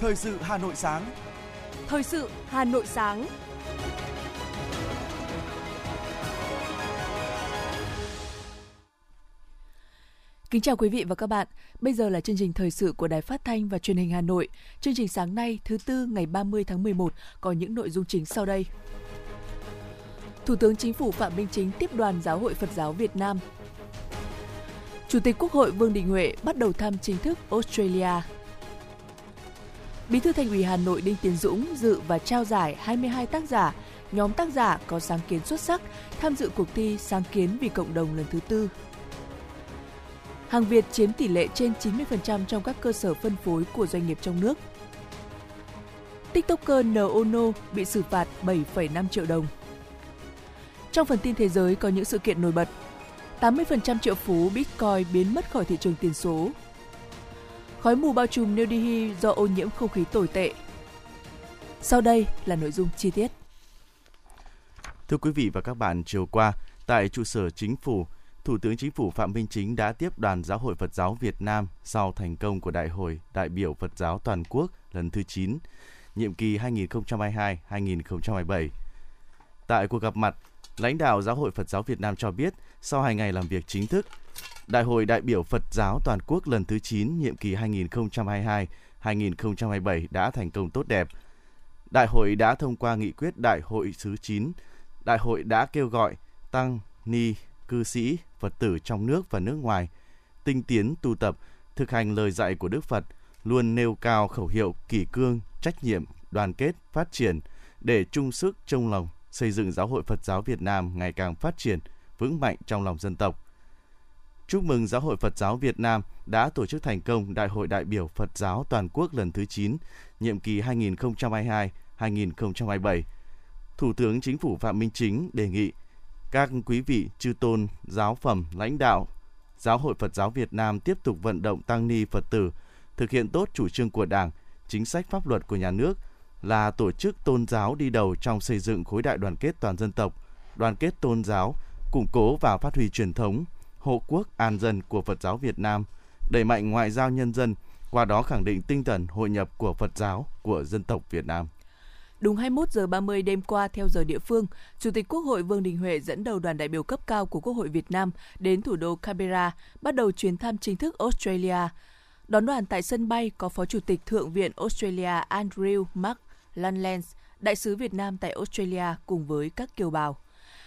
Thời sự Hà Nội sáng. Thời sự Hà Nội sáng. Kính chào quý vị và các bạn. Bây giờ là chương trình thời sự của Đài Phát thanh và Truyền hình Hà Nội. Chương trình sáng nay, thứ tư ngày 30 tháng 11 có những nội dung chính sau đây. Thủ tướng Chính phủ Phạm Minh Chính tiếp đoàn Giáo hội Phật giáo Việt Nam. Chủ tịch Quốc hội Vương Đình Huệ bắt đầu thăm chính thức Australia. Bí thư Thành ủy Hà Nội Đinh Tiến Dũng dự và trao giải 22 tác giả, nhóm tác giả có sáng kiến xuất sắc tham dự cuộc thi Sáng kiến vì cộng đồng lần thứ tư. Hàng Việt chiếm tỷ lệ trên 90% trong các cơ sở phân phối của doanh nghiệp trong nước. TikToker Noono bị xử phạt 7,5 triệu đồng. Trong phần tin thế giới có những sự kiện nổi bật. 80% triệu phú Bitcoin biến mất khỏi thị trường tiền số. Khói mù bao trùm New Delhi do ô nhiễm không khí tồi tệ. Sau đây là nội dung chi tiết. Thưa quý vị và các bạn, chiều qua, tại trụ sở chính phủ, Thủ tướng Chính phủ Phạm Minh Chính đã tiếp đoàn Giáo hội Phật giáo Việt Nam sau thành công của Đại hội đại biểu Phật giáo toàn quốc lần thứ 9, nhiệm kỳ 2022-2027. Tại cuộc gặp mặt, lãnh đạo Giáo hội Phật giáo Việt Nam cho biết, sau 2 ngày làm việc chính thức, Đại hội đại biểu Phật giáo toàn quốc lần thứ 9 nhiệm kỳ 2022-2027 đã thành công tốt đẹp. Đại hội đã thông qua nghị quyết Đại hội thứ 9. Đại hội đã kêu gọi tăng ni, cư sĩ, Phật tử trong nước và nước ngoài tinh tiến tu tập, thực hành lời dạy của Đức Phật, luôn nêu cao khẩu hiệu kỷ cương, trách nhiệm, đoàn kết, phát triển để chung sức trong lòng xây dựng giáo hội Phật giáo Việt Nam ngày càng phát triển, vững mạnh trong lòng dân tộc. Chúc mừng Giáo hội Phật giáo Việt Nam đã tổ chức thành công Đại hội đại biểu Phật giáo toàn quốc lần thứ 9, nhiệm kỳ 2022-2027. Thủ tướng Chính phủ Phạm Minh Chính đề nghị các quý vị chư tôn, giáo phẩm, lãnh đạo, Giáo hội Phật giáo Việt Nam tiếp tục vận động tăng ni Phật tử thực hiện tốt chủ trương của Đảng, chính sách pháp luật của nhà nước là tổ chức tôn giáo đi đầu trong xây dựng khối đại đoàn kết toàn dân tộc, đoàn kết tôn giáo, củng cố và phát huy truyền thống, hộ quốc an dân của Phật giáo Việt Nam, đẩy mạnh ngoại giao nhân dân, qua đó khẳng định tinh thần hội nhập của Phật giáo của dân tộc Việt Nam. Đúng 21 giờ 30 đêm qua theo giờ địa phương, Chủ tịch Quốc hội Vương Đình Huệ dẫn đầu đoàn đại biểu cấp cao của Quốc hội Việt Nam đến thủ đô Canberra, bắt đầu chuyến thăm chính thức Australia. Đón đoàn tại sân bay có Phó Chủ tịch Thượng viện Australia Andrew Mark Lan Lens, đại sứ Việt Nam tại Australia cùng với các kiều bào.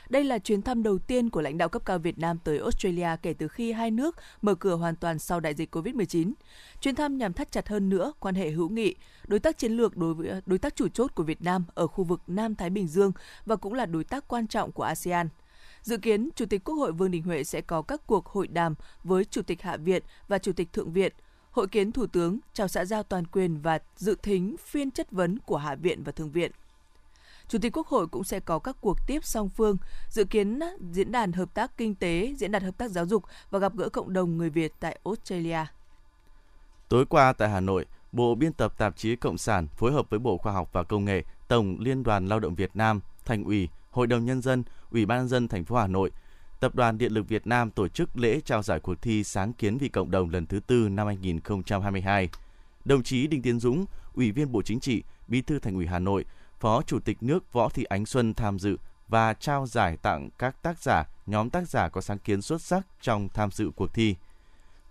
Đây là chuyến thăm đầu tiên của lãnh đạo cấp cao Việt Nam tới Australia kể từ khi hai nước mở cửa hoàn toàn sau đại dịch COVID-19. Chuyến thăm nhằm thắt chặt hơn nữa quan hệ hữu nghị, đối tác chiến lược đối với đối tác chủ chốt của Việt Nam ở khu vực Nam Thái Bình Dương và cũng là đối tác quan trọng của ASEAN. Dự kiến, Chủ tịch Quốc hội Vương Đình Huệ sẽ có các cuộc hội đàm với Chủ tịch Hạ viện và Chủ tịch Thượng viện, hội kiến Thủ tướng, chào xã giao toàn quyền và dự thính phiên chất vấn của Hạ viện và Thượng viện. Chủ tịch Quốc hội cũng sẽ có các cuộc tiếp song phương, dự kiến diễn đàn hợp tác kinh tế, diễn đàn hợp tác giáo dục và gặp gỡ cộng đồng người Việt tại Australia. Tối qua tại Hà Nội, Bộ Biên tập Tạp chí Cộng sản phối hợp với Bộ Khoa học và Công nghệ, Tổng Liên đoàn Lao động Việt Nam, Thành ủy, Hội đồng Nhân dân, Ủy ban nhân dân thành phố Hà Nội, Tập đoàn Điện lực Việt Nam tổ chức lễ trao giải cuộc thi Sáng kiến vì cộng đồng lần thứ tư năm 2022. Đồng chí Đinh Tiến Dũng, Ủy viên Bộ Chính trị, Bí thư Thành ủy Hà Nội Phó Chủ tịch nước Võ Thị Ánh Xuân tham dự và trao giải tặng các tác giả, nhóm tác giả có sáng kiến xuất sắc trong tham dự cuộc thi.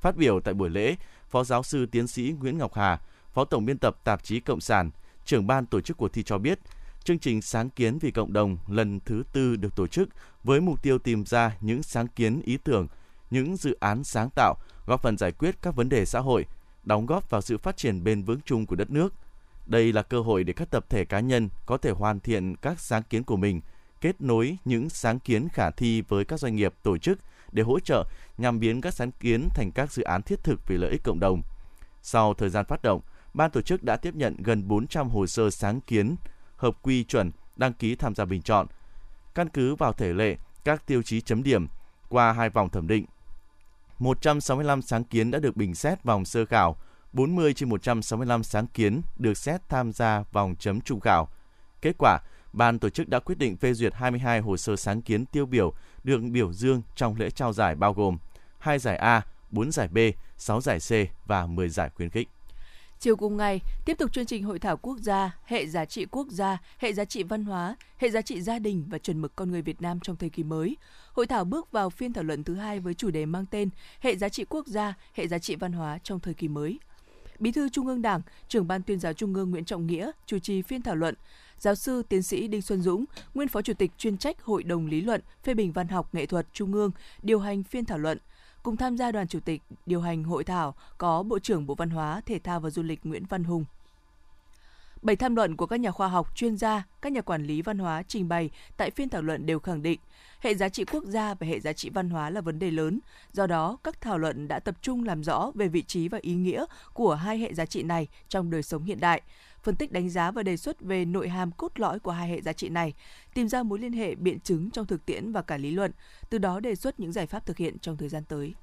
Phát biểu tại buổi lễ, Phó giáo sư tiến sĩ Nguyễn Ngọc Hà, Phó Tổng biên tập tạp chí Cộng sản, trưởng ban tổ chức cuộc thi cho biết, chương trình Sáng kiến vì cộng đồng lần thứ tư được tổ chức với mục tiêu tìm ra những sáng kiến ý tưởng, những dự án sáng tạo, góp phần giải quyết các vấn đề xã hội, đóng góp vào sự phát triển bền vững chung của đất nước – đây là cơ hội để các tập thể cá nhân có thể hoàn thiện các sáng kiến của mình, kết nối những sáng kiến khả thi với các doanh nghiệp, tổ chức để hỗ trợ nhằm biến các sáng kiến thành các dự án thiết thực vì lợi ích cộng đồng. Sau thời gian phát động, ban tổ chức đã tiếp nhận gần 400 hồ sơ sáng kiến hợp quy chuẩn đăng ký tham gia bình chọn. Căn cứ vào thể lệ, các tiêu chí chấm điểm qua hai vòng thẩm định. 165 sáng kiến đã được bình xét vòng sơ khảo, 40 trên 165 sáng kiến được xét tham gia vòng chấm trung khảo. Kết quả, ban tổ chức đã quyết định phê duyệt 22 hồ sơ sáng kiến tiêu biểu được biểu dương trong lễ trao giải bao gồm hai giải A, 4 giải B, 6 giải C và 10 giải khuyến khích. Chiều cùng ngày, tiếp tục chương trình hội thảo quốc gia, hệ giá trị quốc gia, hệ giá trị văn hóa, hệ giá trị gia đình và chuẩn mực con người Việt Nam trong thời kỳ mới. Hội thảo bước vào phiên thảo luận thứ hai với chủ đề mang tên Hệ giá trị quốc gia, hệ giá trị văn hóa trong thời kỳ mới. Bí thư Trung ương Đảng, trưởng ban tuyên giáo Trung ương Nguyễn Trọng Nghĩa chủ trì phiên thảo luận. Giáo sư tiến sĩ Đinh Xuân Dũng, nguyên phó chủ tịch chuyên trách Hội đồng lý luận phê bình văn học nghệ thuật Trung ương điều hành phiên thảo luận. Cùng tham gia đoàn chủ tịch điều hành hội thảo có Bộ trưởng Bộ Văn hóa, Thể thao và Du lịch Nguyễn Văn Hùng. Bảy tham luận của các nhà khoa học, chuyên gia, các nhà quản lý văn hóa trình bày tại phiên thảo luận đều khẳng định hệ giá trị quốc gia và hệ giá trị văn hóa là vấn đề lớn. Do đó, các thảo luận đã tập trung làm rõ về vị trí và ý nghĩa của hai hệ giá trị này trong đời sống hiện đại, phân tích đánh giá và đề xuất về nội hàm cốt lõi của hai hệ giá trị này, tìm ra mối liên hệ biện chứng trong thực tiễn và cả lý luận, từ đó đề xuất những giải pháp thực hiện trong thời gian tới.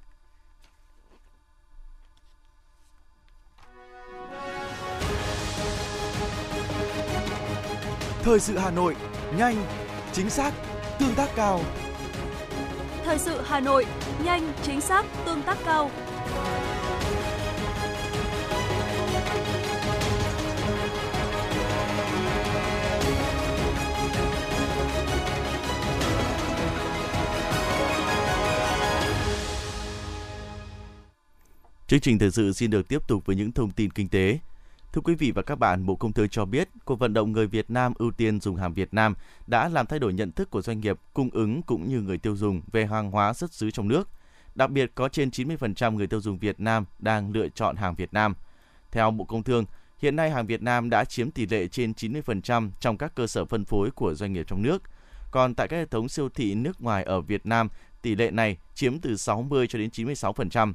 Thời sự Hà Nội, nhanh, chính xác, tương tác cao. Thời sự Hà Nội, nhanh, chính xác, tương tác cao. Chương trình thời sự xin được tiếp tục với những thông tin kinh tế. Thưa quý vị và các bạn, Bộ Công Thương cho biết, cuộc vận động người Việt Nam ưu tiên dùng hàng Việt Nam đã làm thay đổi nhận thức của doanh nghiệp, cung ứng cũng như người tiêu dùng về hàng hóa xuất xứ trong nước. Đặc biệt có trên 90% người tiêu dùng Việt Nam đang lựa chọn hàng Việt Nam. Theo Bộ Công Thương, hiện nay hàng Việt Nam đã chiếm tỷ lệ trên 90% trong các cơ sở phân phối của doanh nghiệp trong nước. Còn tại các hệ thống siêu thị nước ngoài ở Việt Nam, tỷ lệ này chiếm từ 60 cho đến 96%.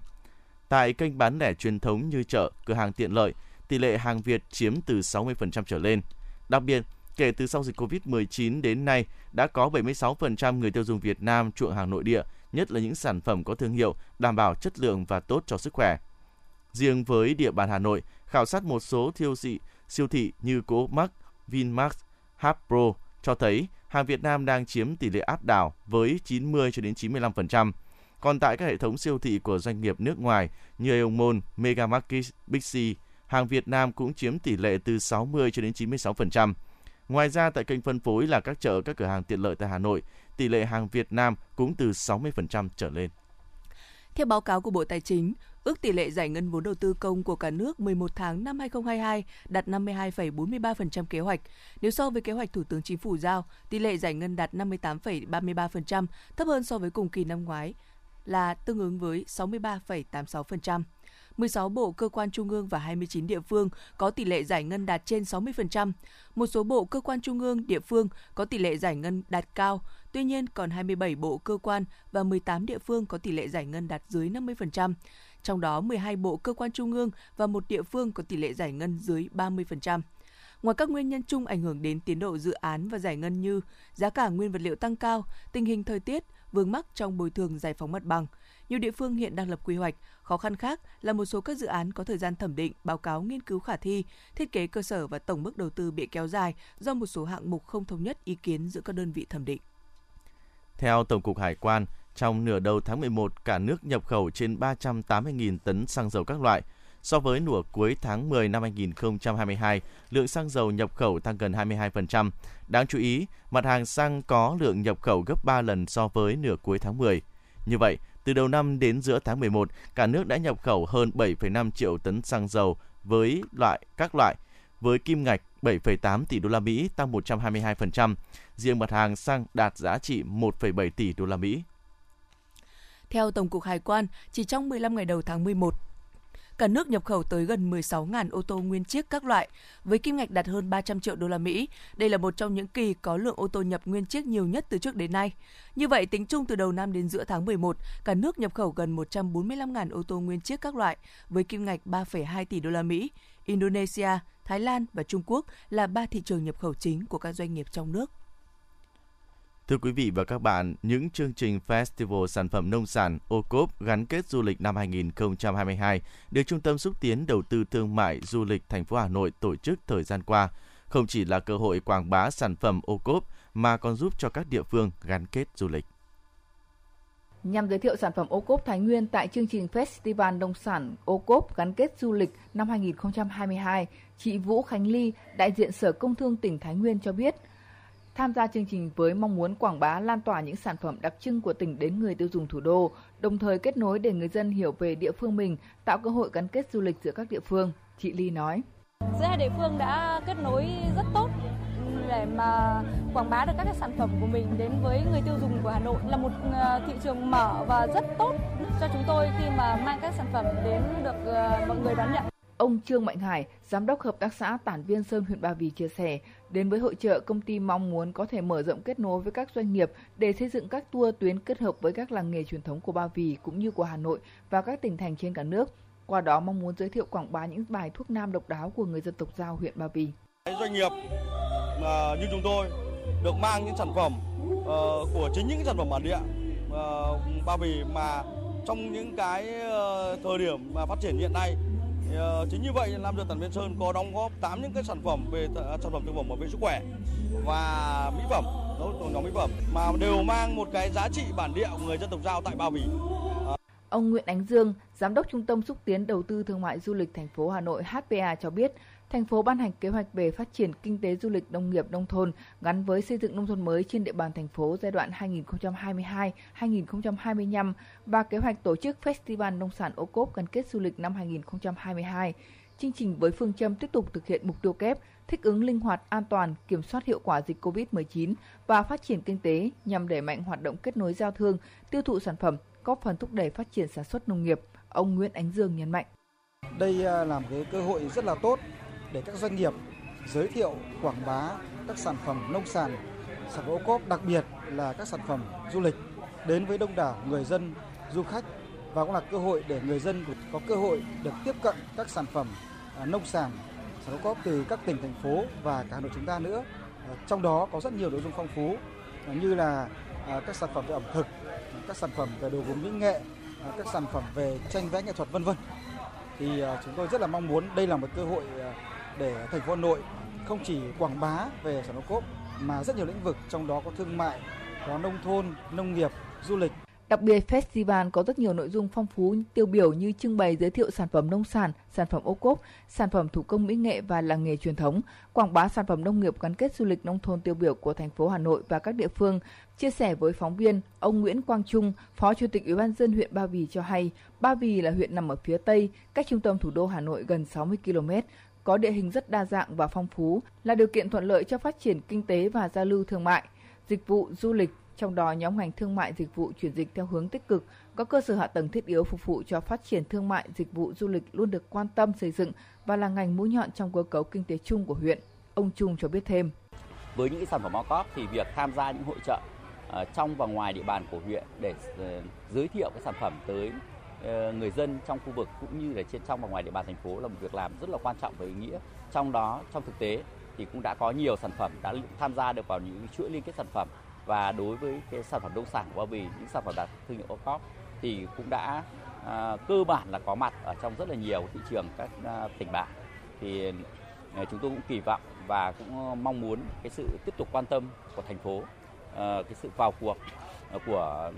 Tại kênh bán lẻ truyền thống như chợ, cửa hàng tiện lợi, tỷ lệ hàng Việt chiếm từ 60% trở lên. Đặc biệt, kể từ sau dịch Covid-19 đến nay, đã có 76% người tiêu dùng Việt Nam chuộng hàng nội địa, nhất là những sản phẩm có thương hiệu, đảm bảo chất lượng và tốt cho sức khỏe. Riêng với địa bàn Hà Nội, khảo sát một số thiêu thị, siêu thị như Coopmart, Vinmart, Hapro cho thấy hàng Việt Nam đang chiếm tỷ lệ áp đảo với 90 cho đến 95%. Còn tại các hệ thống siêu thị của doanh nghiệp nước ngoài như Aeon Megamarket, Big C, hàng Việt Nam cũng chiếm tỷ lệ từ 60 cho đến 96%. Ngoài ra tại kênh phân phối là các chợ, các cửa hàng tiện lợi tại Hà Nội, tỷ lệ hàng Việt Nam cũng từ 60% trở lên. Theo báo cáo của Bộ Tài chính, ước tỷ lệ giải ngân vốn đầu tư công của cả nước 11 tháng năm 2022 đạt 52,43% kế hoạch. Nếu so với kế hoạch Thủ tướng Chính phủ giao, tỷ lệ giải ngân đạt 58,33%, thấp hơn so với cùng kỳ năm ngoái là tương ứng với 63,86%. 16 bộ cơ quan trung ương và 29 địa phương có tỷ lệ giải ngân đạt trên 60%. Một số bộ cơ quan trung ương, địa phương có tỷ lệ giải ngân đạt cao, tuy nhiên còn 27 bộ cơ quan và 18 địa phương có tỷ lệ giải ngân đạt dưới 50%. Trong đó 12 bộ cơ quan trung ương và một địa phương có tỷ lệ giải ngân dưới 30%. Ngoài các nguyên nhân chung ảnh hưởng đến tiến độ dự án và giải ngân như giá cả nguyên vật liệu tăng cao, tình hình thời tiết, vướng mắc trong bồi thường giải phóng mặt bằng, nhiều địa phương hiện đang lập quy hoạch, khó khăn khác là một số các dự án có thời gian thẩm định, báo cáo nghiên cứu khả thi, thiết kế cơ sở và tổng mức đầu tư bị kéo dài do một số hạng mục không thống nhất ý kiến giữa các đơn vị thẩm định. Theo Tổng cục Hải quan, trong nửa đầu tháng 11, cả nước nhập khẩu trên 380.000 tấn xăng dầu các loại. So với nửa cuối tháng 10 năm 2022, lượng xăng dầu nhập khẩu tăng gần 22%. Đáng chú ý, mặt hàng xăng có lượng nhập khẩu gấp 3 lần so với nửa cuối tháng 10. Như vậy, từ đầu năm đến giữa tháng 11, cả nước đã nhập khẩu hơn 7,5 triệu tấn xăng dầu với loại các loại với kim ngạch 7,8 tỷ đô la Mỹ tăng 122%, riêng mặt hàng xăng đạt giá trị 1,7 tỷ đô la Mỹ. Theo Tổng cục Hải quan, chỉ trong 15 ngày đầu tháng 11, cả nước nhập khẩu tới gần 16.000 ô tô nguyên chiếc các loại với kim ngạch đạt hơn 300 triệu đô la Mỹ. Đây là một trong những kỳ có lượng ô tô nhập nguyên chiếc nhiều nhất từ trước đến nay. Như vậy, tính chung từ đầu năm đến giữa tháng 11, cả nước nhập khẩu gần 145.000 ô tô nguyên chiếc các loại với kim ngạch 3,2 tỷ đô la Mỹ. Indonesia, Thái Lan và Trung Quốc là ba thị trường nhập khẩu chính của các doanh nghiệp trong nước. Thưa quý vị và các bạn, những chương trình Festival Sản phẩm Nông sản ô cốp gắn kết du lịch năm 2022 được Trung tâm xúc tiến đầu tư thương mại du lịch thành phố Hà Nội tổ chức thời gian qua, không chỉ là cơ hội quảng bá sản phẩm ô cốp mà còn giúp cho các địa phương gắn kết du lịch. nhằm giới thiệu sản phẩm ô cốp Thái Nguyên tại chương trình Festival Nông sản ô cốp gắn kết du lịch năm 2022, chị Vũ Khánh Ly, đại diện Sở Công Thương tỉnh Thái Nguyên cho biết, tham gia chương trình với mong muốn quảng bá lan tỏa những sản phẩm đặc trưng của tỉnh đến người tiêu dùng thủ đô, đồng thời kết nối để người dân hiểu về địa phương mình, tạo cơ hội gắn kết du lịch giữa các địa phương. Chị Ly nói. Giữa hai địa phương đã kết nối rất tốt để mà quảng bá được các cái sản phẩm của mình đến với người tiêu dùng của Hà Nội là một ờ, thị trường mở và rất tốt cho chúng tôi khi mà mang các sản phẩm đến được ờ, mọi người đón nhận. Ông Trương Mạnh Hải, Giám đốc Hợp tác xã Tản Viên Sơn huyện Ba Vì chia sẻ, đến với hội trợ, công ty mong muốn có thể mở rộng kết nối với các doanh nghiệp để xây dựng các tour tuyến kết hợp với các làng nghề truyền thống của Ba Vì cũng như của Hà Nội và các tỉnh thành trên cả nước. Qua đó mong muốn giới thiệu quảng bá những bài thuốc nam độc đáo của người dân tộc Giao huyện Ba Vì. Doanh nghiệp mà như chúng tôi được mang những sản phẩm uh, của chính những sản phẩm bản địa uh, Ba Vì mà trong những cái uh, thời điểm mà phát triển hiện nay Ờ, chính như vậy Lam Dược Tần Viên Sơn có đóng góp 8 những cái sản phẩm về ờ, sản phẩm thực phẩm bảo vệ sức khỏe và mỹ phẩm đó là nhóm mỹ phẩm mà đều mang một cái giá trị bản địa của người dân tộc Giao tại Ba Vì. Ờ. Ông Nguyễn Ánh Dương, Giám đốc Trung tâm Xúc tiến Đầu tư Thương mại Du lịch thành phố Hà Nội HPA cho biết, thành phố ban hành kế hoạch về phát triển kinh tế du lịch nông nghiệp nông thôn gắn với xây dựng nông thôn mới trên địa bàn thành phố giai đoạn 2022-2025 và kế hoạch tổ chức Festival Nông sản ô cốp gắn kết du lịch năm 2022. Chương trình với phương châm tiếp tục thực hiện mục tiêu kép, thích ứng linh hoạt, an toàn, kiểm soát hiệu quả dịch COVID-19 và phát triển kinh tế nhằm đẩy mạnh hoạt động kết nối giao thương, tiêu thụ sản phẩm, góp phần thúc đẩy phát triển sản xuất nông nghiệp. Ông Nguyễn Ánh Dương nhấn mạnh. Đây à, là một cái cơ hội rất là tốt để các doanh nghiệp giới thiệu quảng bá các sản phẩm nông sản, sản phẩm ô cốp đặc biệt là các sản phẩm du lịch đến với đông đảo người dân, du khách và cũng là cơ hội để người dân có cơ hội được tiếp cận các sản phẩm à, nông sản, sản phẩm ô cốp từ các tỉnh thành phố và cả Hà Nội chúng ta nữa. À, trong đó có rất nhiều nội dung phong phú à, như là các sản phẩm về ẩm thực, các sản phẩm về đồ gốm mỹ nghệ, các sản phẩm về tranh vẽ nghệ thuật vân vân. Thì chúng tôi rất là mong muốn đây là một cơ hội để thành phố Hà Nội không chỉ quảng bá về sản phẩm cốp mà rất nhiều lĩnh vực trong đó có thương mại, có nông thôn, nông nghiệp, du lịch. Đặc biệt, festival có rất nhiều nội dung phong phú tiêu biểu như trưng bày giới thiệu sản phẩm nông sản, sản phẩm ô cốp, sản phẩm thủ công mỹ nghệ và làng nghề truyền thống, quảng bá sản phẩm nông nghiệp gắn kết du lịch nông thôn tiêu biểu của thành phố Hà Nội và các địa phương. Chia sẻ với phóng viên, ông Nguyễn Quang Trung, Phó Chủ tịch Ủy ban dân huyện Ba Vì cho hay, Ba Vì là huyện nằm ở phía Tây, cách trung tâm thủ đô Hà Nội gần 60 km, có địa hình rất đa dạng và phong phú, là điều kiện thuận lợi cho phát triển kinh tế và giao lưu thương mại, dịch vụ, du lịch, trong đó nhóm ngành thương mại dịch vụ chuyển dịch theo hướng tích cực, có cơ sở hạ tầng thiết yếu phục vụ cho phát triển thương mại dịch vụ du lịch luôn được quan tâm xây dựng và là ngành mũi nhọn trong cơ cấu kinh tế chung của huyện. Ông Trung cho biết thêm. Với những sản phẩm ô cóp thì việc tham gia những hội trợ ờ, trong và ngoài địa bàn của huyện để ờ, giới thiệu cái sản phẩm tới Ờ, người dân trong khu vực cũng như là trên trong và ngoài địa bàn thành phố là một việc làm rất là quan trọng và ý nghĩa. Trong đó trong thực tế thì cũng đã có nhiều sản phẩm đã tham gia được vào những chuỗi liên kết sản phẩm và đối với cái sản phẩm nông sản của Vì những sản phẩm đạt thương hiệu ô thì cũng đã à, cơ bản là có mặt ở trong rất là nhiều thị trường các à, tỉnh bạn thì à, chúng tôi cũng kỳ vọng và cũng mong muốn cái sự tiếp tục quan tâm của thành phố à, cái sự vào cuộc ờ, của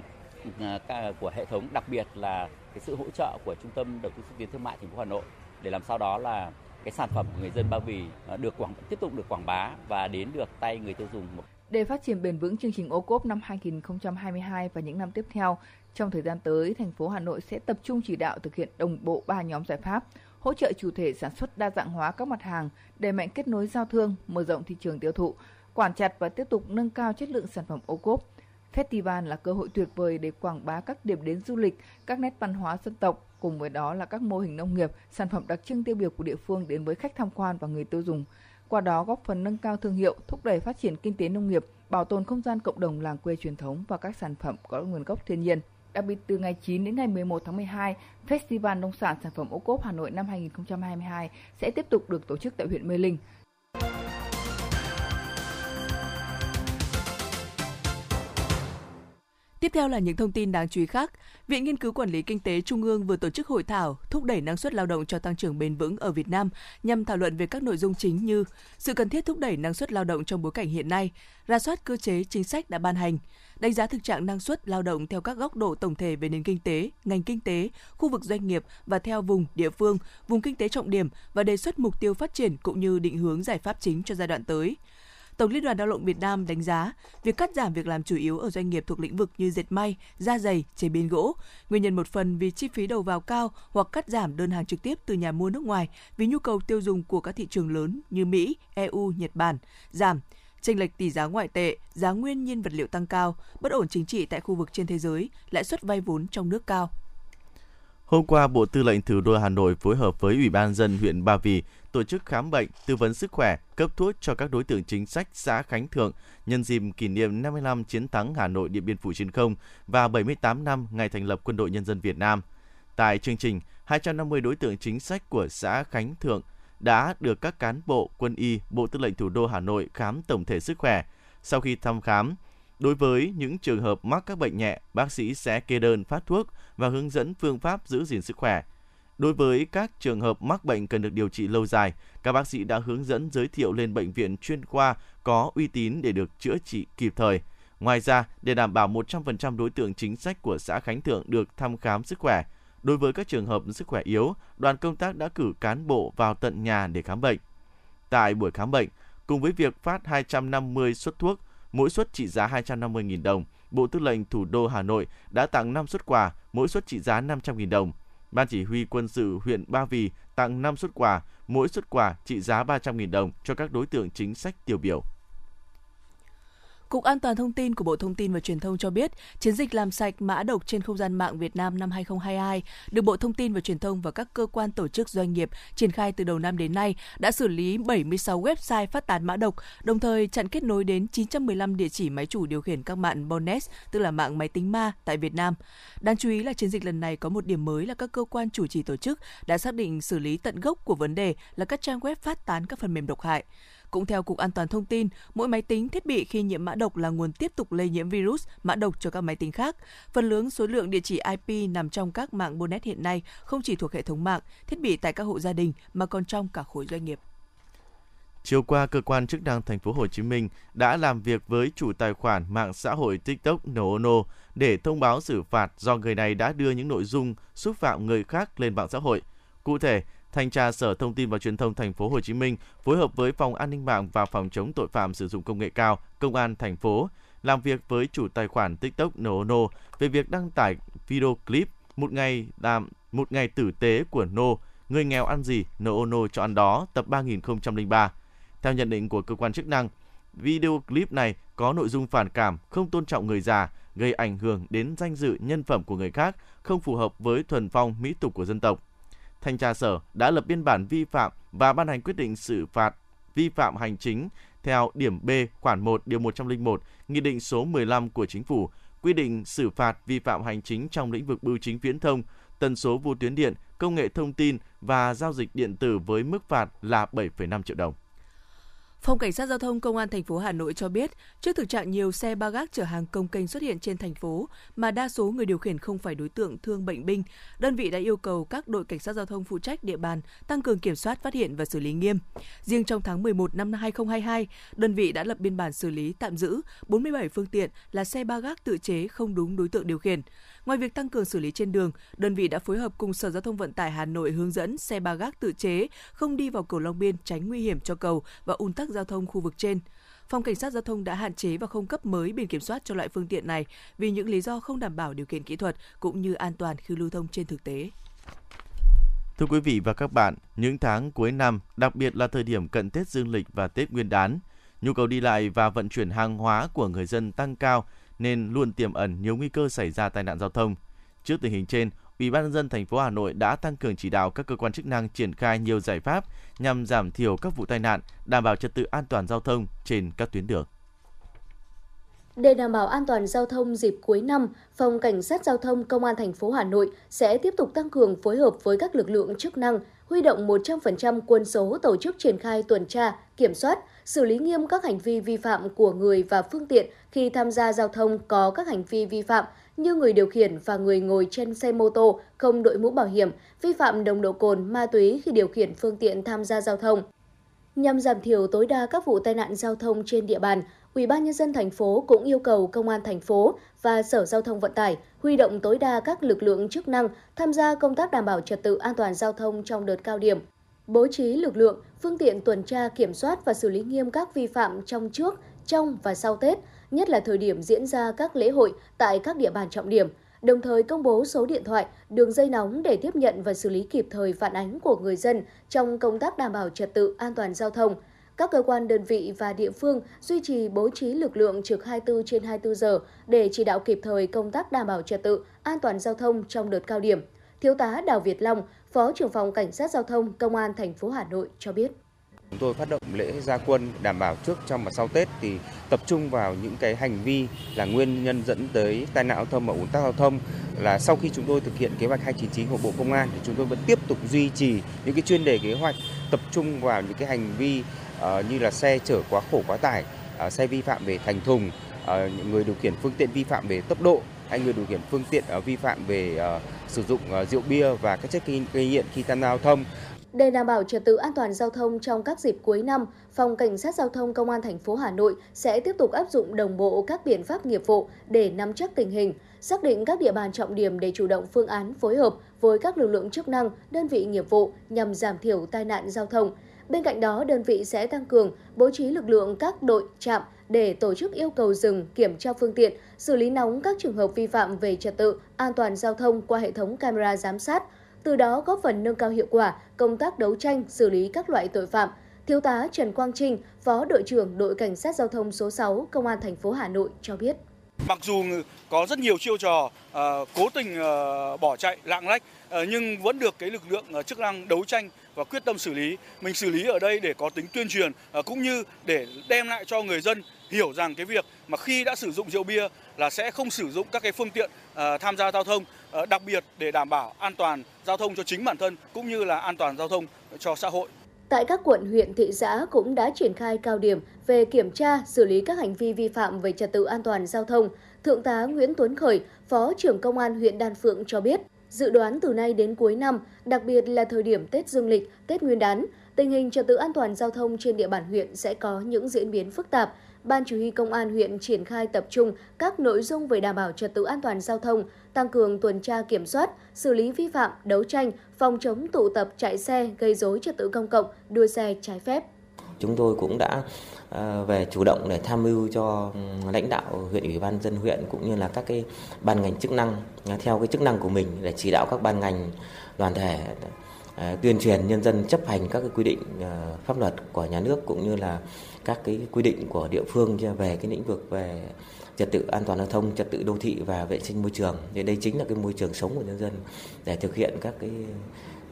à, của hệ thống đặc biệt là cái sự hỗ trợ của trung tâm đầu tư xúc tiến thương mại thành phố Hà Nội để làm sao đó là cái sản phẩm của người dân Ba Vì à, được quảng tiếp tục được quảng bá và đến được tay người tiêu dùng. Để phát triển bền vững chương trình ô cốp năm 2022 và những năm tiếp theo, trong thời gian tới, thành phố Hà Nội sẽ tập trung chỉ đạo thực hiện đồng bộ ba nhóm giải pháp, hỗ trợ chủ thể sản xuất đa dạng hóa các mặt hàng, đẩy mạnh kết nối giao thương, mở rộng thị trường tiêu thụ, quản chặt và tiếp tục nâng cao chất lượng sản phẩm ô cốp Festival là cơ hội tuyệt vời để quảng bá các điểm đến du lịch, các nét văn hóa dân tộc, cùng với đó là các mô hình nông nghiệp, sản phẩm đặc trưng tiêu biểu của địa phương đến với khách tham quan và người tiêu dùng. Qua đó góp phần nâng cao thương hiệu, thúc đẩy phát triển kinh tế nông nghiệp, bảo tồn không gian cộng đồng làng quê truyền thống và các sản phẩm có nguồn gốc thiên nhiên. Đặc biệt từ ngày 9 đến ngày 11 tháng 12, Festival Nông sản Sản phẩm ô cốp Hà Nội năm 2022 sẽ tiếp tục được tổ chức tại huyện Mê Linh. Tiếp theo là những thông tin đáng chú ý khác. Viện Nghiên cứu Quản lý Kinh tế Trung ương vừa tổ chức hội thảo thúc đẩy năng suất lao động cho tăng trưởng bền vững ở Việt Nam nhằm thảo luận về các nội dung chính như sự cần thiết thúc đẩy năng suất lao động trong bối cảnh hiện nay, ra soát cơ chế chính sách đã ban hành, đánh giá thực trạng năng suất lao động theo các góc độ tổng thể về nền kinh tế, ngành kinh tế, khu vực doanh nghiệp và theo vùng, địa phương, vùng kinh tế trọng điểm và đề xuất mục tiêu phát triển cũng như định hướng giải pháp chính cho giai đoạn tới. Tổng Liên đoàn Lao động Việt Nam đánh giá việc cắt giảm việc làm chủ yếu ở doanh nghiệp thuộc lĩnh vực như dệt may, da giày, chế biến gỗ. Nguyên nhân một phần vì chi phí đầu vào cao hoặc cắt giảm đơn hàng trực tiếp từ nhà mua nước ngoài vì nhu cầu tiêu dùng của các thị trường lớn như Mỹ, EU, Nhật Bản giảm chênh lệch tỷ giá ngoại tệ, giá nguyên nhiên vật liệu tăng cao, bất ổn chính trị tại khu vực trên thế giới, lãi suất vay vốn trong nước cao. Hôm qua, Bộ Tư lệnh Thủ đô Hà Nội phối hợp với Ủy ban dân huyện Ba Vì tổ chức khám bệnh, tư vấn sức khỏe, cấp thuốc cho các đối tượng chính sách xã Khánh Thượng nhân dịp kỷ niệm 55 chiến thắng Hà Nội Điện Biên Phủ trên không và 78 năm ngày thành lập Quân đội Nhân dân Việt Nam. Tại chương trình, 250 đối tượng chính sách của xã Khánh Thượng đã được các cán bộ quân y Bộ Tư lệnh Thủ đô Hà Nội khám tổng thể sức khỏe. Sau khi thăm khám, đối với những trường hợp mắc các bệnh nhẹ, bác sĩ sẽ kê đơn phát thuốc và hướng dẫn phương pháp giữ gìn sức khỏe. Đối với các trường hợp mắc bệnh cần được điều trị lâu dài, các bác sĩ đã hướng dẫn giới thiệu lên bệnh viện chuyên khoa có uy tín để được chữa trị kịp thời. Ngoài ra, để đảm bảo 100% đối tượng chính sách của xã Khánh Thượng được thăm khám sức khỏe, đối với các trường hợp sức khỏe yếu, đoàn công tác đã cử cán bộ vào tận nhà để khám bệnh. Tại buổi khám bệnh, cùng với việc phát 250 suất thuốc, mỗi suất trị giá 250.000 đồng, Bộ Tư lệnh Thủ đô Hà Nội đã tặng 5 suất quà, mỗi suất trị giá 500.000 đồng. Ban chỉ huy quân sự huyện Ba Vì tặng 5 xuất quà, mỗi xuất quà trị giá 300.000 đồng cho các đối tượng chính sách tiêu biểu. Cục An toàn thông tin của Bộ Thông tin và Truyền thông cho biết, chiến dịch làm sạch mã độc trên không gian mạng Việt Nam năm 2022 được Bộ Thông tin và Truyền thông và các cơ quan tổ chức doanh nghiệp triển khai từ đầu năm đến nay đã xử lý 76 website phát tán mã độc, đồng thời chặn kết nối đến 915 địa chỉ máy chủ điều khiển các mạng Botnet, tức là mạng máy tính ma tại Việt Nam. Đáng chú ý là chiến dịch lần này có một điểm mới là các cơ quan chủ trì tổ chức đã xác định xử lý tận gốc của vấn đề là các trang web phát tán các phần mềm độc hại. Cũng theo Cục An toàn Thông tin, mỗi máy tính thiết bị khi nhiễm mã độc là nguồn tiếp tục lây nhiễm virus, mã độc cho các máy tính khác. Phần lớn số lượng địa chỉ IP nằm trong các mạng Botnet hiện nay không chỉ thuộc hệ thống mạng, thiết bị tại các hộ gia đình mà còn trong cả khối doanh nghiệp. Chiều qua, cơ quan chức năng thành phố Hồ Chí Minh đã làm việc với chủ tài khoản mạng xã hội TikTok Noono để thông báo xử phạt do người này đã đưa những nội dung xúc phạm người khác lên mạng xã hội. Cụ thể, Thanh tra Sở Thông tin và Truyền thông thành phố Hồ Chí Minh phối hợp với Phòng An ninh mạng và Phòng chống tội phạm sử dụng công nghệ cao, Công an thành phố làm việc với chủ tài khoản TikTok Nono về việc đăng tải video clip một ngày làm một ngày tử tế của No, người nghèo ăn gì, Nono cho ăn đó, tập 3003. Theo nhận định của cơ quan chức năng, video clip này có nội dung phản cảm, không tôn trọng người già, gây ảnh hưởng đến danh dự nhân phẩm của người khác, không phù hợp với thuần phong mỹ tục của dân tộc thanh tra sở đã lập biên bản vi phạm và ban hành quyết định xử phạt vi phạm hành chính theo điểm B khoản 1 điều 101 Nghị định số 15 của Chính phủ quy định xử phạt vi phạm hành chính trong lĩnh vực bưu chính viễn thông, tần số vô tuyến điện, công nghệ thông tin và giao dịch điện tử với mức phạt là 7,5 triệu đồng. Phòng Cảnh sát Giao thông Công an thành phố Hà Nội cho biết, trước thực trạng nhiều xe ba gác chở hàng công kênh xuất hiện trên thành phố mà đa số người điều khiển không phải đối tượng thương bệnh binh, đơn vị đã yêu cầu các đội cảnh sát giao thông phụ trách địa bàn tăng cường kiểm soát, phát hiện và xử lý nghiêm. Riêng trong tháng 11 năm 2022, đơn vị đã lập biên bản xử lý tạm giữ 47 phương tiện là xe ba gác tự chế không đúng đối tượng điều khiển. Ngoài việc tăng cường xử lý trên đường, đơn vị đã phối hợp cùng Sở Giao thông Vận tải Hà Nội hướng dẫn xe ba gác tự chế không đi vào cầu Long Biên tránh nguy hiểm cho cầu và ùn tắc giao thông khu vực trên. Phòng Cảnh sát Giao thông đã hạn chế và không cấp mới biển kiểm soát cho loại phương tiện này vì những lý do không đảm bảo điều kiện kỹ thuật cũng như an toàn khi lưu thông trên thực tế. Thưa quý vị và các bạn, những tháng cuối năm, đặc biệt là thời điểm cận Tết Dương lịch và Tết Nguyên đán, nhu cầu đi lại và vận chuyển hàng hóa của người dân tăng cao nên luôn tiềm ẩn nhiều nguy cơ xảy ra tai nạn giao thông. Trước tình hình trên, Ủy ban nhân dân thành phố Hà Nội đã tăng cường chỉ đạo các cơ quan chức năng triển khai nhiều giải pháp nhằm giảm thiểu các vụ tai nạn, đảm bảo trật tự an toàn giao thông trên các tuyến đường. Để đảm bảo an toàn giao thông dịp cuối năm, Phòng Cảnh sát Giao thông Công an thành phố Hà Nội sẽ tiếp tục tăng cường phối hợp với các lực lượng chức năng, huy động 100% quân số tổ chức triển khai tuần tra, kiểm soát, xử lý nghiêm các hành vi vi phạm của người và phương tiện khi tham gia giao thông có các hành vi vi phạm như người điều khiển và người ngồi trên xe mô tô không đội mũ bảo hiểm, vi phạm nồng độ cồn, ma túy khi điều khiển phương tiện tham gia giao thông. Nhằm giảm thiểu tối đa các vụ tai nạn giao thông trên địa bàn, Ủy ban nhân dân thành phố cũng yêu cầu công an thành phố và Sở Giao thông Vận tải huy động tối đa các lực lượng chức năng tham gia công tác đảm bảo trật tự an toàn giao thông trong đợt cao điểm. Bố trí lực lượng, phương tiện tuần tra kiểm soát và xử lý nghiêm các vi phạm trong trước, trong và sau Tết, nhất là thời điểm diễn ra các lễ hội tại các địa bàn trọng điểm, đồng thời công bố số điện thoại, đường dây nóng để tiếp nhận và xử lý kịp thời phản ánh của người dân trong công tác đảm bảo trật tự an toàn giao thông. Các cơ quan đơn vị và địa phương duy trì bố trí lực lượng trực 24 trên 24 giờ để chỉ đạo kịp thời công tác đảm bảo trật tự an toàn giao thông trong đợt cao điểm. Thiếu tá Đào Việt Long, Phó trưởng phòng Cảnh sát giao thông Công an thành phố Hà Nội cho biết. Chúng tôi phát động lễ gia quân đảm bảo trước, trong và sau Tết thì tập trung vào những cái hành vi là nguyên nhân dẫn tới tai nạn giao thông và ủn tắc giao thông là sau khi chúng tôi thực hiện kế hoạch 299 của Bộ Công an thì chúng tôi vẫn tiếp tục duy trì những cái chuyên đề kế hoạch tập trung vào những cái hành vi uh, như là xe chở quá khổ quá tải, uh, xe vi phạm về thành thùng, uh, những người điều khiển phương tiện vi phạm về tốc độ, hay người điều khiển phương tiện uh, vi phạm về uh, sử dụng ờ, rượu bia và các chất gây nghiện khi tham gia giao thông để đảm bảo trật tự an toàn giao thông trong các dịp cuối năm, Phòng Cảnh sát Giao thông Công an thành phố Hà Nội sẽ tiếp tục áp dụng đồng bộ các biện pháp nghiệp vụ để nắm chắc tình hình, xác định các địa bàn trọng điểm để chủ động phương án phối hợp với các lực lượng chức năng, đơn vị nghiệp vụ nhằm giảm thiểu tai nạn giao thông. Bên cạnh đó, đơn vị sẽ tăng cường bố trí lực lượng các đội trạm để tổ chức yêu cầu dừng, kiểm tra phương tiện, xử lý nóng các trường hợp vi phạm về trật tự, an toàn giao thông qua hệ thống camera giám sát, từ đó góp phần nâng cao hiệu quả công tác đấu tranh xử lý các loại tội phạm. Thiếu tá Trần Quang Trinh, Phó đội trưởng đội cảnh sát giao thông số 6 Công an thành phố Hà Nội cho biết. Mặc dù có rất nhiều chiêu trò uh, cố tình uh, bỏ chạy lạng lách uh, nhưng vẫn được cái lực lượng uh, chức năng đấu tranh và quyết tâm xử lý. Mình xử lý ở đây để có tính tuyên truyền uh, cũng như để đem lại cho người dân hiểu rằng cái việc mà khi đã sử dụng rượu bia là sẽ không sử dụng các cái phương tiện uh, tham gia giao thông uh, đặc biệt để đảm bảo an toàn giao thông cho chính bản thân cũng như là an toàn giao thông cho xã hội. Tại các quận, huyện, thị xã cũng đã triển khai cao điểm về kiểm tra, xử lý các hành vi vi phạm về trật tự an toàn giao thông. Thượng tá Nguyễn Tuấn Khởi, Phó trưởng Công an huyện Đan Phượng cho biết, dự đoán từ nay đến cuối năm, đặc biệt là thời điểm Tết Dương lịch, Tết Nguyên đán, tình hình trật tự an toàn giao thông trên địa bàn huyện sẽ có những diễn biến phức tạp, Ban Chỉ huy Công an huyện triển khai tập trung các nội dung về đảm bảo trật tự an toàn giao thông, tăng cường tuần tra kiểm soát, xử lý vi phạm, đấu tranh, phòng chống tụ tập chạy xe gây dối trật tự công cộng, đua xe trái phép. Chúng tôi cũng đã à, về chủ động để tham mưu cho ừ, lãnh đạo huyện ủy ban dân huyện cũng như là các cái ban ngành chức năng theo cái chức năng của mình để chỉ đạo các ban ngành đoàn thể À, tuyên truyền nhân dân chấp hành các cái quy định à, pháp luật của nhà nước cũng như là các cái quy định của địa phương về cái lĩnh vực về trật tự an toàn giao thông, trật tự đô thị và vệ sinh môi trường. Thì đây chính là cái môi trường sống của nhân dân để thực hiện các cái,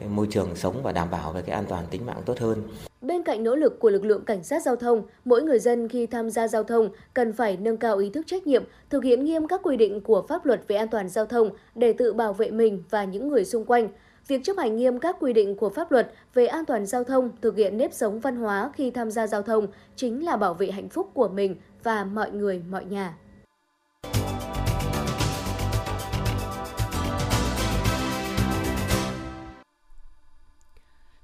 môi trường sống và đảm bảo về cái an toàn tính mạng tốt hơn. Bên cạnh nỗ lực của lực lượng cảnh sát giao thông, mỗi người dân khi tham gia giao thông cần phải nâng cao ý thức trách nhiệm, thực hiện nghiêm các quy định của pháp luật về an toàn giao thông để tự bảo vệ mình và những người xung quanh. Việc chấp hành nghiêm các quy định của pháp luật về an toàn giao thông, thực hiện nếp sống văn hóa khi tham gia giao thông chính là bảo vệ hạnh phúc của mình và mọi người mọi nhà.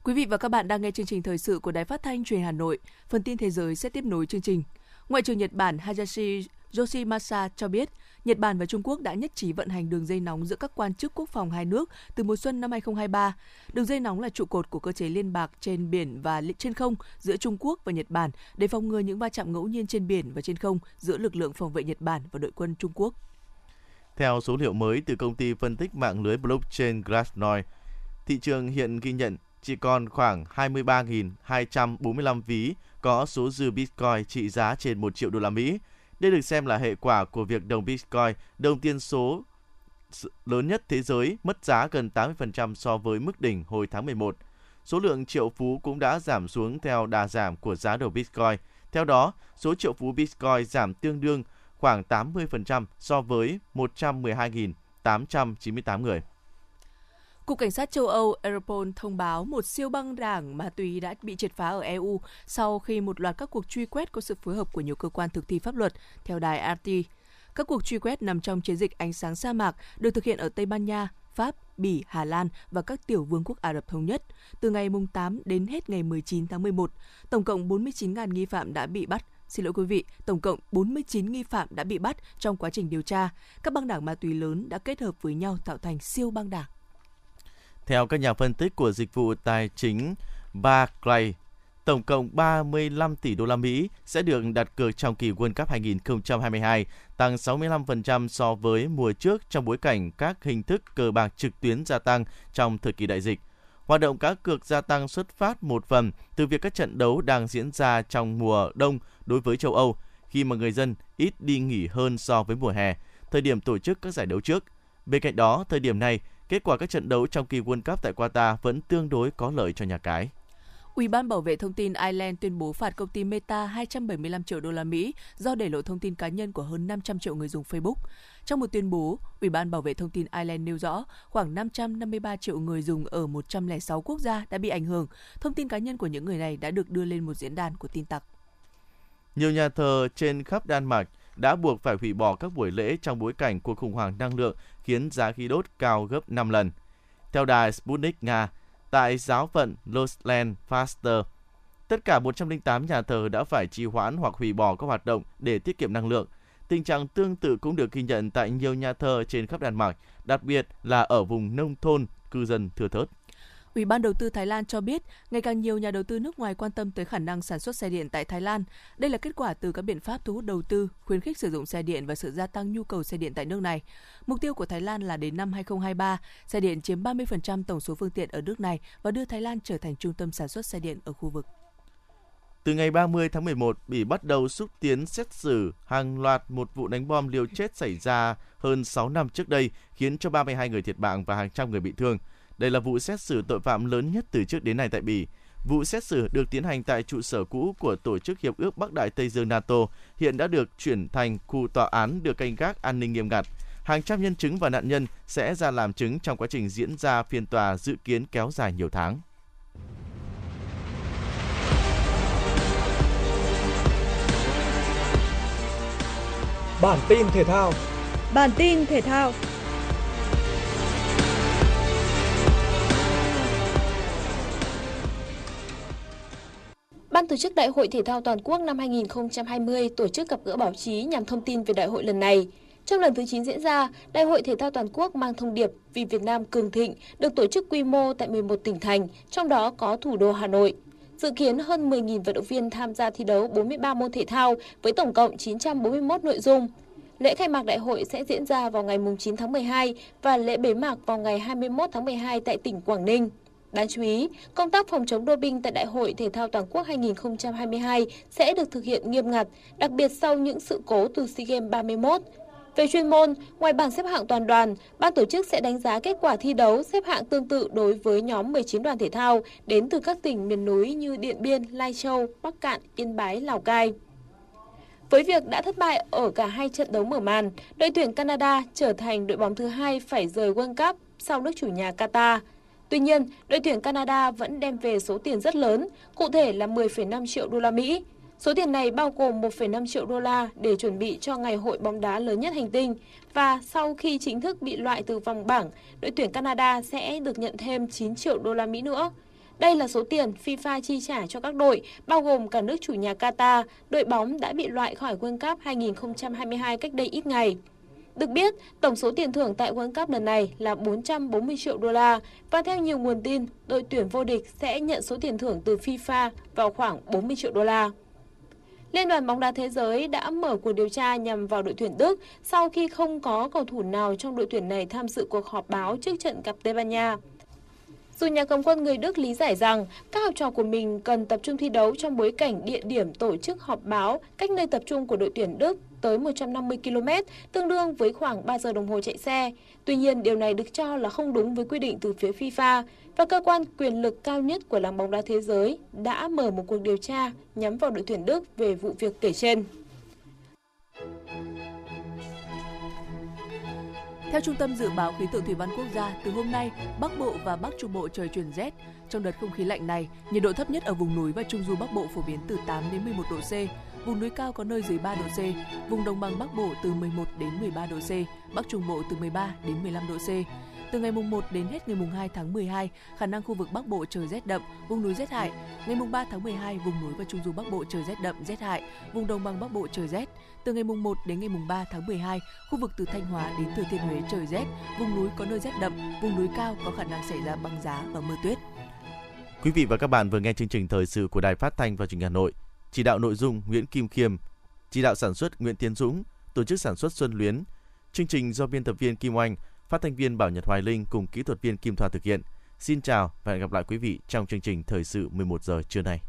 Quý vị và các bạn đang nghe chương trình thời sự của Đài Phát thanh Truyền Hà Nội. Phần tin thế giới sẽ tiếp nối chương trình. Ngoại trưởng Nhật Bản Hayashi Yoshimasa cho biết, Nhật Bản và Trung Quốc đã nhất trí vận hành đường dây nóng giữa các quan chức quốc phòng hai nước từ mùa xuân năm 2023. Đường dây nóng là trụ cột của cơ chế liên bạc trên biển và trên không giữa Trung Quốc và Nhật Bản để phòng ngừa những va chạm ngẫu nhiên trên biển và trên không giữa lực lượng phòng vệ Nhật Bản và đội quân Trung Quốc. Theo số liệu mới từ công ty phân tích mạng lưới blockchain Glassnode, thị trường hiện ghi nhận chỉ còn khoảng 23.245 ví có số dư Bitcoin trị giá trên 1 triệu đô la Mỹ. Đây được xem là hệ quả của việc đồng Bitcoin, đồng tiền số lớn nhất thế giới, mất giá gần 80% so với mức đỉnh hồi tháng 11. Số lượng triệu phú cũng đã giảm xuống theo đà giảm của giá đồng Bitcoin. Theo đó, số triệu phú Bitcoin giảm tương đương khoảng 80% so với 112.898 người. Cục Cảnh sát châu Âu Europol thông báo một siêu băng đảng ma túy đã bị triệt phá ở EU sau khi một loạt các cuộc truy quét có sự phối hợp của nhiều cơ quan thực thi pháp luật, theo đài RT. Các cuộc truy quét nằm trong chiến dịch ánh sáng sa mạc được thực hiện ở Tây Ban Nha, Pháp, Bỉ, Hà Lan và các tiểu vương quốc Ả Rập Thống Nhất từ ngày 8 đến hết ngày 19 tháng 11. Tổng cộng 49.000 nghi phạm đã bị bắt. Xin lỗi quý vị, tổng cộng 49 nghi phạm đã bị bắt trong quá trình điều tra. Các băng đảng ma túy lớn đã kết hợp với nhau tạo thành siêu băng đảng. Theo các nhà phân tích của dịch vụ tài chính Barclays, tổng cộng 35 tỷ đô la Mỹ sẽ được đặt cược trong kỳ World Cup 2022, tăng 65% so với mùa trước trong bối cảnh các hình thức cờ bạc trực tuyến gia tăng trong thời kỳ đại dịch. Hoạt động cá cược gia tăng xuất phát một phần từ việc các trận đấu đang diễn ra trong mùa đông đối với châu Âu, khi mà người dân ít đi nghỉ hơn so với mùa hè, thời điểm tổ chức các giải đấu trước. Bên cạnh đó, thời điểm này, kết quả các trận đấu trong kỳ World Cup tại Qatar vẫn tương đối có lợi cho nhà cái. Ủy ban bảo vệ thông tin Ireland tuyên bố phạt công ty Meta 275 triệu đô la Mỹ do để lộ thông tin cá nhân của hơn 500 triệu người dùng Facebook. Trong một tuyên bố, Ủy ban bảo vệ thông tin Ireland nêu rõ khoảng 553 triệu người dùng ở 106 quốc gia đã bị ảnh hưởng. Thông tin cá nhân của những người này đã được đưa lên một diễn đàn của tin tặc. Nhiều nhà thờ trên khắp Đan Mạch đã buộc phải hủy bỏ các buổi lễ trong bối cảnh cuộc khủng hoảng năng lượng khiến giá khí đốt cao gấp 5 lần. Theo đài Sputnik Nga, tại giáo phận Losland Faster, tất cả 108 nhà thờ đã phải trì hoãn hoặc hủy bỏ các hoạt động để tiết kiệm năng lượng. Tình trạng tương tự cũng được ghi nhận tại nhiều nhà thờ trên khắp Đan Mạch, đặc biệt là ở vùng nông thôn, cư dân thưa thớt. Ủy ban đầu tư Thái Lan cho biết, ngày càng nhiều nhà đầu tư nước ngoài quan tâm tới khả năng sản xuất xe điện tại Thái Lan. Đây là kết quả từ các biện pháp thu hút đầu tư, khuyến khích sử dụng xe điện và sự gia tăng nhu cầu xe điện tại nước này. Mục tiêu của Thái Lan là đến năm 2023, xe điện chiếm 30% tổng số phương tiện ở nước này và đưa Thái Lan trở thành trung tâm sản xuất xe điện ở khu vực. Từ ngày 30 tháng 11, Bỉ bắt đầu xúc tiến xét xử hàng loạt một vụ đánh bom liều chết xảy ra hơn 6 năm trước đây, khiến cho 32 người thiệt mạng và hàng trăm người bị thương. Đây là vụ xét xử tội phạm lớn nhất từ trước đến nay tại Bỉ. Vụ xét xử được tiến hành tại trụ sở cũ của Tổ chức Hiệp ước Bắc Đại Tây Dương NATO, hiện đã được chuyển thành khu tòa án được canh gác an ninh nghiêm ngặt. Hàng trăm nhân chứng và nạn nhân sẽ ra làm chứng trong quá trình diễn ra phiên tòa dự kiến kéo dài nhiều tháng. Bản tin thể thao Bản tin thể thao Ban tổ chức Đại hội Thể thao Toàn quốc năm 2020 tổ chức gặp gỡ báo chí nhằm thông tin về đại hội lần này. Trong lần thứ 9 diễn ra, Đại hội Thể thao Toàn quốc mang thông điệp Vì Việt Nam cường thịnh được tổ chức quy mô tại 11 tỉnh thành, trong đó có thủ đô Hà Nội. Dự kiến hơn 10.000 vận động viên tham gia thi đấu 43 môn thể thao với tổng cộng 941 nội dung. Lễ khai mạc đại hội sẽ diễn ra vào ngày 9 tháng 12 và lễ bế mạc vào ngày 21 tháng 12 tại tỉnh Quảng Ninh. Đáng chú ý, công tác phòng chống doping tại Đại hội Thể thao Toàn quốc 2022 sẽ được thực hiện nghiêm ngặt, đặc biệt sau những sự cố từ SEA Games 31. Về chuyên môn, ngoài bảng xếp hạng toàn đoàn, ban tổ chức sẽ đánh giá kết quả thi đấu xếp hạng tương tự đối với nhóm 19 đoàn thể thao đến từ các tỉnh miền núi như Điện Biên, Lai Châu, Bắc Cạn, Yên Bái, Lào Cai. Với việc đã thất bại ở cả hai trận đấu mở màn, đội tuyển Canada trở thành đội bóng thứ hai phải rời World Cup sau nước chủ nhà Qatar. Tuy nhiên, đội tuyển Canada vẫn đem về số tiền rất lớn, cụ thể là 10,5 triệu đô la Mỹ. Số tiền này bao gồm 1,5 triệu đô la để chuẩn bị cho ngày hội bóng đá lớn nhất hành tinh và sau khi chính thức bị loại từ vòng bảng, đội tuyển Canada sẽ được nhận thêm 9 triệu đô la Mỹ nữa. Đây là số tiền FIFA chi trả cho các đội, bao gồm cả nước chủ nhà Qatar, đội bóng đã bị loại khỏi World Cup 2022 cách đây ít ngày. Được biết, tổng số tiền thưởng tại World Cup lần này là 440 triệu đô la và theo nhiều nguồn tin, đội tuyển vô địch sẽ nhận số tiền thưởng từ FIFA vào khoảng 40 triệu đô la. Liên đoàn bóng đá thế giới đã mở cuộc điều tra nhằm vào đội tuyển Đức sau khi không có cầu thủ nào trong đội tuyển này tham dự cuộc họp báo trước trận gặp Tây Ban Nha. Dù nhà cầm quân người Đức lý giải rằng các học trò của mình cần tập trung thi đấu trong bối cảnh địa điểm tổ chức họp báo cách nơi tập trung của đội tuyển Đức tới 150 km, tương đương với khoảng 3 giờ đồng hồ chạy xe. Tuy nhiên, điều này được cho là không đúng với quy định từ phía FIFA và cơ quan quyền lực cao nhất của làng bóng đá thế giới đã mở một cuộc điều tra nhắm vào đội tuyển Đức về vụ việc kể trên. Theo Trung tâm Dự báo Khí tượng Thủy văn Quốc gia, từ hôm nay, Bắc Bộ và Bắc Trung Bộ trời chuyển rét. Trong đợt không khí lạnh này, nhiệt độ thấp nhất ở vùng núi và Trung Du Bắc Bộ phổ biến từ 8 đến 11 độ C, vùng núi cao có nơi dưới 3 độ C, vùng đồng bằng Bắc Bộ từ 11 đến 13 độ C, Bắc Trung Bộ từ 13 đến 15 độ C. Từ ngày mùng 1 đến hết ngày mùng 2 tháng 12, khả năng khu vực Bắc Bộ trời rét đậm, vùng núi rét hại. Ngày mùng 3 tháng 12, vùng núi và trung du Bắc Bộ trời rét đậm, rét hại, vùng đồng bằng Bắc Bộ trời rét. Từ ngày mùng 1 đến ngày mùng 3 tháng 12, khu vực từ Thanh Hóa đến Thừa Thiên Huế trời rét, vùng núi có nơi rét đậm, vùng núi cao có khả năng xảy ra băng giá và mưa tuyết. Quý vị và các bạn vừa nghe chương trình thời sự của Đài Phát thanh và Truyền hình Hà Nội. Chỉ đạo nội dung Nguyễn Kim Khiêm, chỉ đạo sản xuất Nguyễn Tiến Dũng, tổ chức sản xuất Xuân Luyến. Chương trình do biên tập viên Kim Oanh, phát thanh viên Bảo Nhật Hoài Linh cùng kỹ thuật viên Kim Thoa thực hiện. Xin chào và hẹn gặp lại quý vị trong chương trình thời sự 11 giờ trưa nay.